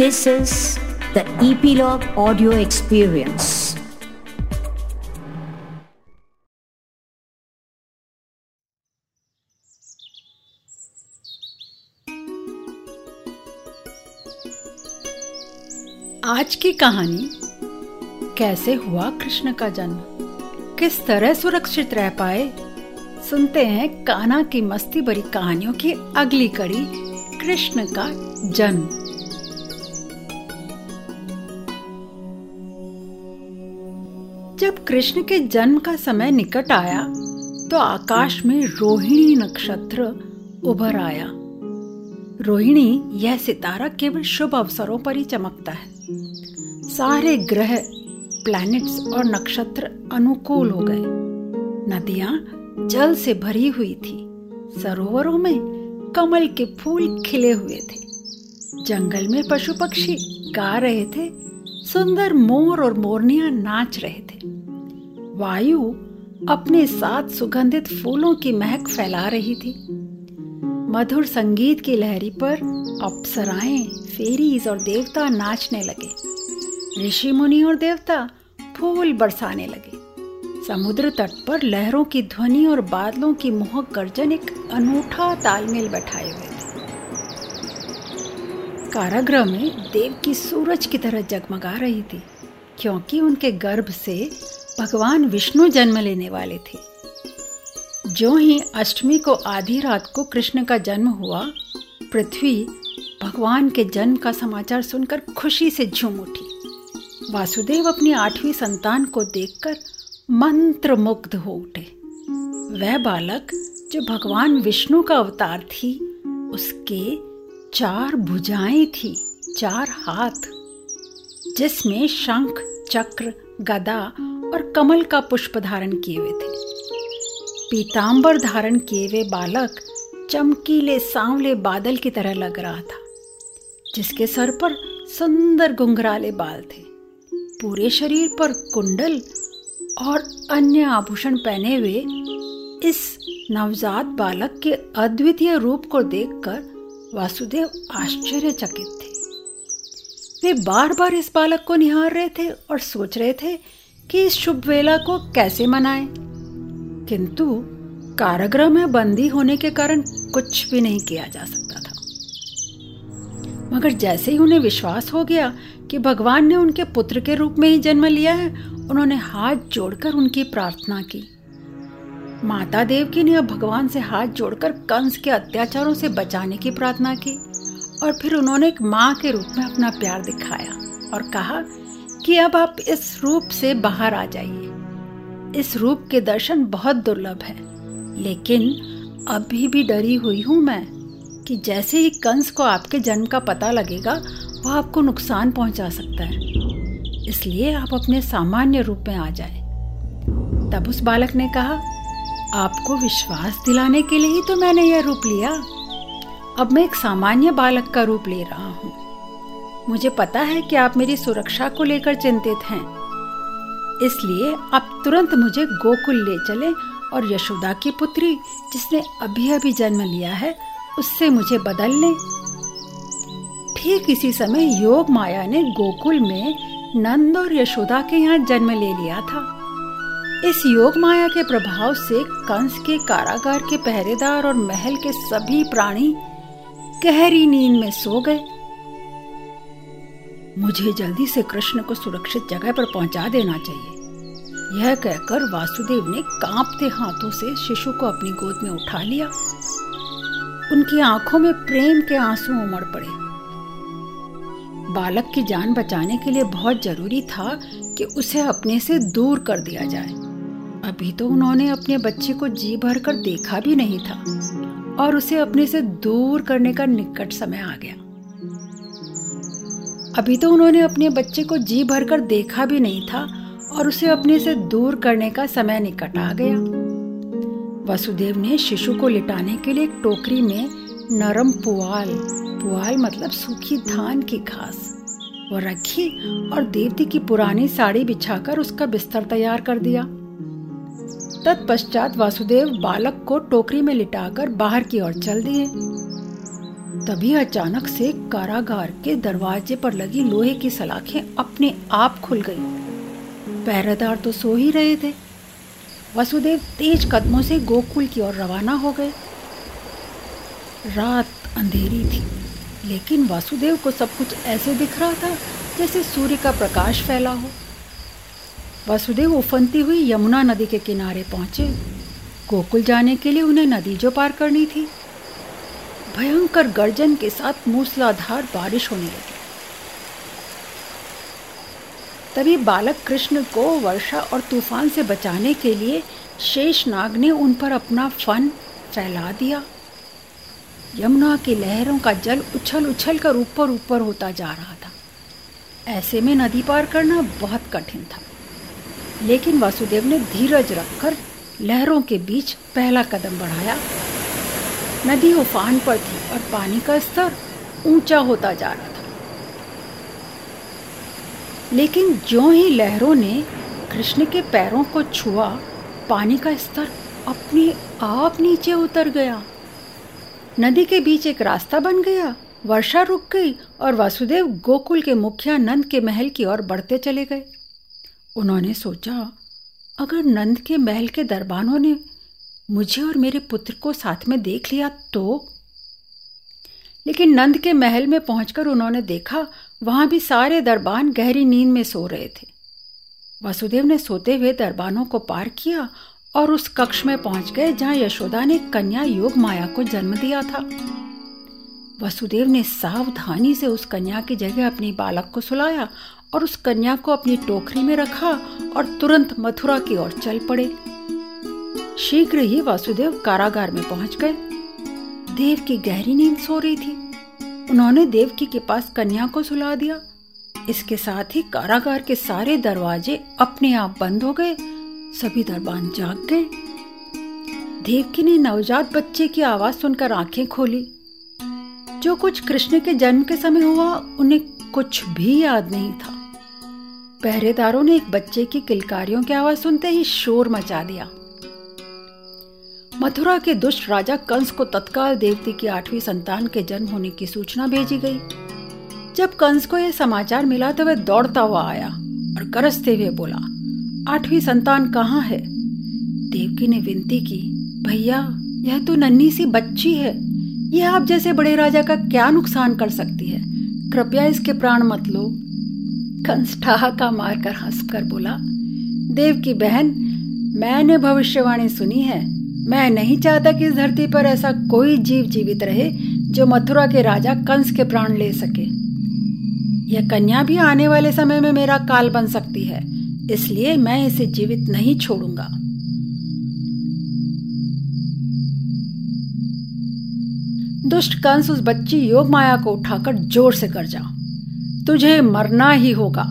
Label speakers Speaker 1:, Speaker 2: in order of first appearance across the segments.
Speaker 1: This is the Epilogue Audio Experience.
Speaker 2: आज की कहानी, कैसे हुआ कृष्ण का जन्म? किस तरह सुरक्षित रह पाए? सुनते हैं कान्हा की मस्ती भरी कहानियों की अगली कड़ी, कृष्ण का जन्म। कृष्ण के जन्म का समय निकट आया तो आकाश में रोहिणी नक्षत्र उभर आया। रोहिणी, यह सितारा केवल शुभ अवसरों पर ही चमकता है। सारे ग्रह प्लैनेट्स और नक्षत्र अनुकूल हो गए। नदियाँ जल से भरी हुई थी। सरोवरों में कमल के फूल खिले हुए थे। जंगल में पशु पक्षी गा रहे थे। सुंदर मोर और मोरनिया नाच रहे थे वायु अपने साथ सुगंधित फूलों की महक फैला रही थी। मधुर संगीत की लहरी पर अप्सराएँ, फेरीज और देवता नाचने लगे। ऋषि मुनि और देवता फूल बरसाने लगे। समुद्र तट पर लहरों की ध्वनि और बादलों की मोहक गर्जन एक अनूठा तालमेल बैठाए हुए थे। कारागृह में देव की सूरज की तरह जगमगा रही थी, क्योंकि उनके गर्भ से भगवान विष्णु जन्म लेने वाले थे। जो ही अष्टमी को आधी रात को कृष्ण का जन्म हुआ, पृथ्वी भगवान के जन्म का समाचार सुनकर खुशी से झूम उठी। वासुदेव अपनी आठवीं संतान को देखकर मंत्र मुग्ध हो उठे। वह बालक, जो भगवान विष्णु का अवतार थी, उसके चार भुजाएँ थी, चार हाथ, जिसमें शंख, चक्र, गदा और कमल का पुष्प धारण किए हुए थे। पीतांबर धारण किए हुए बालक चमकीले, सांवले बादल की तरह लग रहा था, जिसके सर पर सुंदर घुंघराले बाल थे। पूरे शरीर पर कुंडल और अन्य आभूषण पहने हुए इस नवजात बालक के अद्वितीय रूप को देखकर वासुदेव आश्चर्यचकित थे। वे बार बार इस बालक को निहार रहे थे और सोच रहे थे कि इस शुभ वेला को कैसे मनाएँ। किंतु कारागृह में बंदी होने के कारण कुछ भी नहीं किया जा सकता था मगर जैसे ही उन्हें विश्वास हो गया कि भगवान ने उनके पुत्र के रूप में ही जन्म लिया है, उन्होंने हाथ जोड़कर उनकी प्रार्थना की माता देवकी ने अब भगवान से हाथ जोड़कर कंस के अत्याचारों से बचाने की प्रार्थना की और फिर उन्होंने एक माँ के रूप में अपना प्यार दिखाया और कहा कि अब आप इस रूप से बाहर आ जाइए। इस रूप के दर्शन बहुत दुर्लभ है। लेकिन अभी भी डरी हुई हूँ मैं कि जैसे ही कंस को आपके जन्म का पता लगेगा, वह आपको नुकसान पहुँचा सकता है। इसलिए आप अपने सामान्य रूप में आ जाए। तब उस बालक ने कहा, आपको विश्वास दिलाने के लिए ही तो मैंने यह रूप लिया। अब मैं एक सामान्य बालक का रूप ले रहा हूँ। मुझे पता है कि आप मेरी सुरक्षा को लेकर चिंतित हैं। इसलिए आप तुरंत मुझे गोकुल ले चलें और यशोदा की पुत्री, जिसने अभी अभी जन्म लिया है, उससे मुझे बदल लें। ठीक इसी समय योग माया ने गोकुल में नंद और यशोदा के यहाँ जन्म ले लिया था। इस योग माया के प्रभाव से कंस के कारागार के पहरेदार और महल के सभी प्राणी गहरी नींद में सो गए। मुझे जल्दी से कृष्ण को सुरक्षित जगह पर पहुँचा देना चाहिए। यह कहकर वासुदेव ने कांपते हाथों से शिशु को अपनी गोद में उठा लिया। उनकी आँखों में प्रेम के आँसू उमड़ पड़े। बालक की जान बचाने के लिए बहुत ज़रूरी था कि उसे अपने से दूर कर दिया जाए। अभी तो उन्होंने अपने बच्चे को जी भर कर देखा भी नहीं था और उसे अपने से दूर करने का निकट समय आ गया। अभी तो उन्होंने अपने बच्चे को जी भर कर देखा भी नहीं था और उसे अपने से दूर करने का समय निकट आ गया। वसुदेव ने शिशु को लिटाने के लिए एक टोकरी में नरम पुआल पुआल मतलब सूखी धान की घास वो रखी और देवती की पुरानी साड़ी बिछाकर उसका बिस्तर तैयार कर दिया। तत्पश्चात वासुदेव बालक को टोकरी में लिटाकर बाहर की ओर चल दिए। तभी अचानक से कारागार के दरवाजे पर लगी लोहे की सलाखें अपने आप खुल गई। पहरेदार तो सो ही रहे थे। वसुदेव तेज कदमों से गोकुल की ओर रवाना हो गए। रात अंधेरी थी, लेकिन वासुदेव को सब कुछ ऐसे दिख रहा था जैसे सूर्य का प्रकाश फैला हो। वासुदेव उफनती हुई यमुना नदी के किनारे पहुँचे। गोकुल जाने के लिए उन्हें नदी जो पार करनी थी। भयंकर गर्जन के साथ मूसलाधार बारिश होने लगी। तभी बालक कृष्ण को वर्षा और तूफ़ान से बचाने के लिए शेष नाग ने उन पर अपना फन फैला दिया। यमुना की लहरों का जल उछल उछल कर ऊपर ऊपर होता जा रहा था। ऐसे में नदी पार करना बहुत कठिन था। लेकिन वासुदेव ने धीरज रखकर लहरों के बीच पहला कदम बढ़ाया। नदी उफान पर थी और पानी का स्तर ऊँचा होता जा रहा था। लेकिन जो ही लहरों ने कृष्ण के पैरों को छुआ, पानी का स्तर अपने आप नीचे उतर गया। नदी के बीच एक रास्ता बन गया। वर्षा रुक गई और वासुदेव गोकुल के मुखिया नंद के महल की ओर बढ़ते चले गए। उन्होंने सोचा, अगर नंद के महल के दरबानों ने मुझे और मेरे पुत्र को साथ में देख लिया तो? लेकिन नंद के महल में पहुंचकर उन्होंने देखा, वहाँ भी सारे दरबान गहरी नींद में सो रहे थे। वासुदेव ने सोते हुए दरबानों को पार किया और उस कक्ष में पहुँच गए, जहाँ यशोदा ने कन्या योग माया को जन्म दिया था। वसुदेव ने सावधानी से उस कन्या की जगह अपनी बालक को सुलाया और उस कन्या को अपनी टोकरी में रखा और तुरंत मथुरा की ओर चल पड़े। शीघ्र ही वासुदेव कारागार में पहुँच गए। देव की गहरी नींद सो रही थी। उन्होंने देवकी के पास कन्या को सुला दिया। इसके साथ ही कारागार के सारे दरवाजे अपने आप बंद हो गए। सभी दरबान जाग गए। देवकी ने नवजात बच्चे की आवाज़ सुनकर आँखें खोली। जो कुछ कृष्ण के जन्म के समय हुआ, उन्हें कुछ भी याद नहीं था। पहरेदारों ने एक बच्चे की किलकारियों की आवाज़ सुनते ही शोर मचा दिया। मथुरा के दुष्ट राजा कंस को तत्काल देवती की आठवीं संतान के जन्म होने की सूचना भेजी गई। जब कंस को यह समाचार मिला तो वह दौड़ता हुआ आया और करसते हुए बोला, आठवीं संतान कहाँ है? देवकी ने विनती की, भैया, यह तो नन्ही सी बच्ची है। यह आप जैसे बड़े राजा का क्या नुकसान कर सकती है? कृपया इसके प्राण मत लो। कंस ठहाका मारकर हंसकर बोला देव की बहन, मैंने भविष्यवाणी सुनी है। मैं नहीं चाहता कि इस धरती पर ऐसा कोई जीव जीवित रहे जो मथुरा के राजा कंस के प्राण ले सके। यह कन्या भी आने वाले समय में मेरा काल बन सकती है, इसलिए मैं इसे जीवित नहीं छोड़ूँगा। दुष्ट कंस उस बच्ची योग माया को उठाकर ज़ोर से गरजा तुझे मरना ही होगा।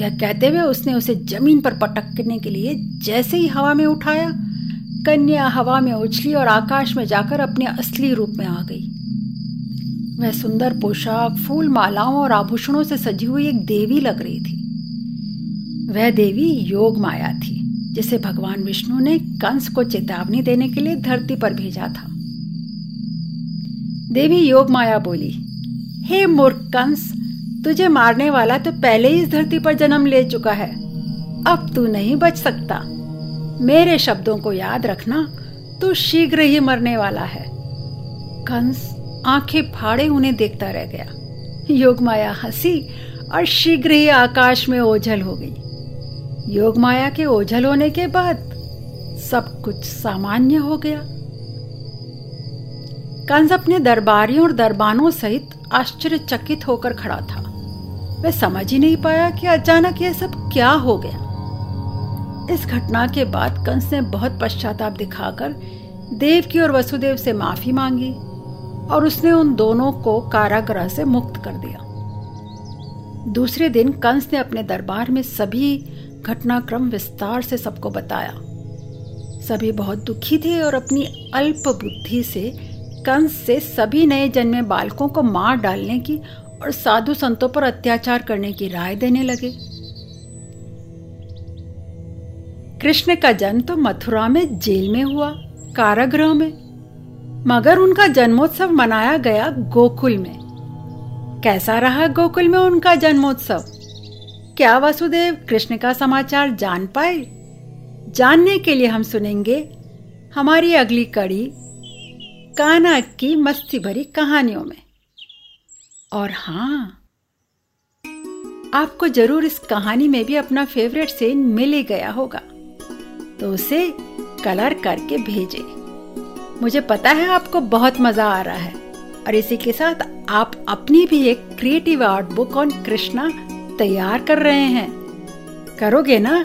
Speaker 2: यह कहते हुए उसने उसे ज़मीन पर पटकने के लिए जैसे ही हवा में उठाया कन्या हवा में उछली और आकाश में जाकर अपने असली रूप में आ गई। वह सुंदर पोशाक, फूल मालाओं और आभूषणों से सजी हुई एक देवी लग रही थी। वह देवी योग माया थी, जिसे भगवान विष्णु ने कंस को चेतावनी देने के लिए धरती पर भेजा था। देवी योग माया बोली, हे मूर्ख कंस, तुझे मारने वाला तो पहले ही इस धरती पर जन्म ले चुका है। अब तू नहीं बच सकता। मेरे शब्दों को याद रखना तो शीघ्र ही मरने वाला है। कंस आँखें फाड़े उन्हें देखता रह गया। योगमाया हँसी और शीघ्र ही आकाश में ओझल हो गई। योग माया के ओझल होने के बाद सब कुछ सामान्य हो गया। कंस अपने दरबारियों और दरबानों सहित आश्चर्यचकित होकर खड़ा था। वह समझ ही नहीं पाया कि अचानक यह सब क्या हो गया। इस घटना के बाद कंस ने बहुत पश्चाताप दिखाकर देव की और वसुदेव से माफ़ी मांगी और उसने उन दोनों को कारागृह से मुक्त कर दिया। दूसरे दिन कंस ने अपने दरबार में सभी घटनाक्रम विस्तार से सबको बताया। सभी बहुत दुखी थे और अपनी अल्प बुद्धि से कंस से सभी नए जन्मे बालकों को मार डालने की और साधु संतों पर अत्याचार करने की राय देने लगे। कृष्ण का जन्म तो मथुरा में जेल में हुआ, कारागृह में। मगर उनका जन्मोत्सव मनाया गया गोकुल में। कैसा रहा गोकुल में उनका जन्मोत्सव? क्या वसुदेव कृष्ण का समाचार जान पाए? जानने के लिए हम सुनेंगे हमारी अगली कड़ी काना की मस्ती भरी कहानियों में। और हाँ आपको ज़रूर इस कहानी में भी अपना फेवरेट सीन मिल ही गया होगा। तो उसे कलर करके भेजे। मुझे पता है आपको बहुत मज़ा आ रहा है और इसी के साथ आप अपनी भी एक creative art book on Krishna तैयार कर रहे हैं। करोगे ना?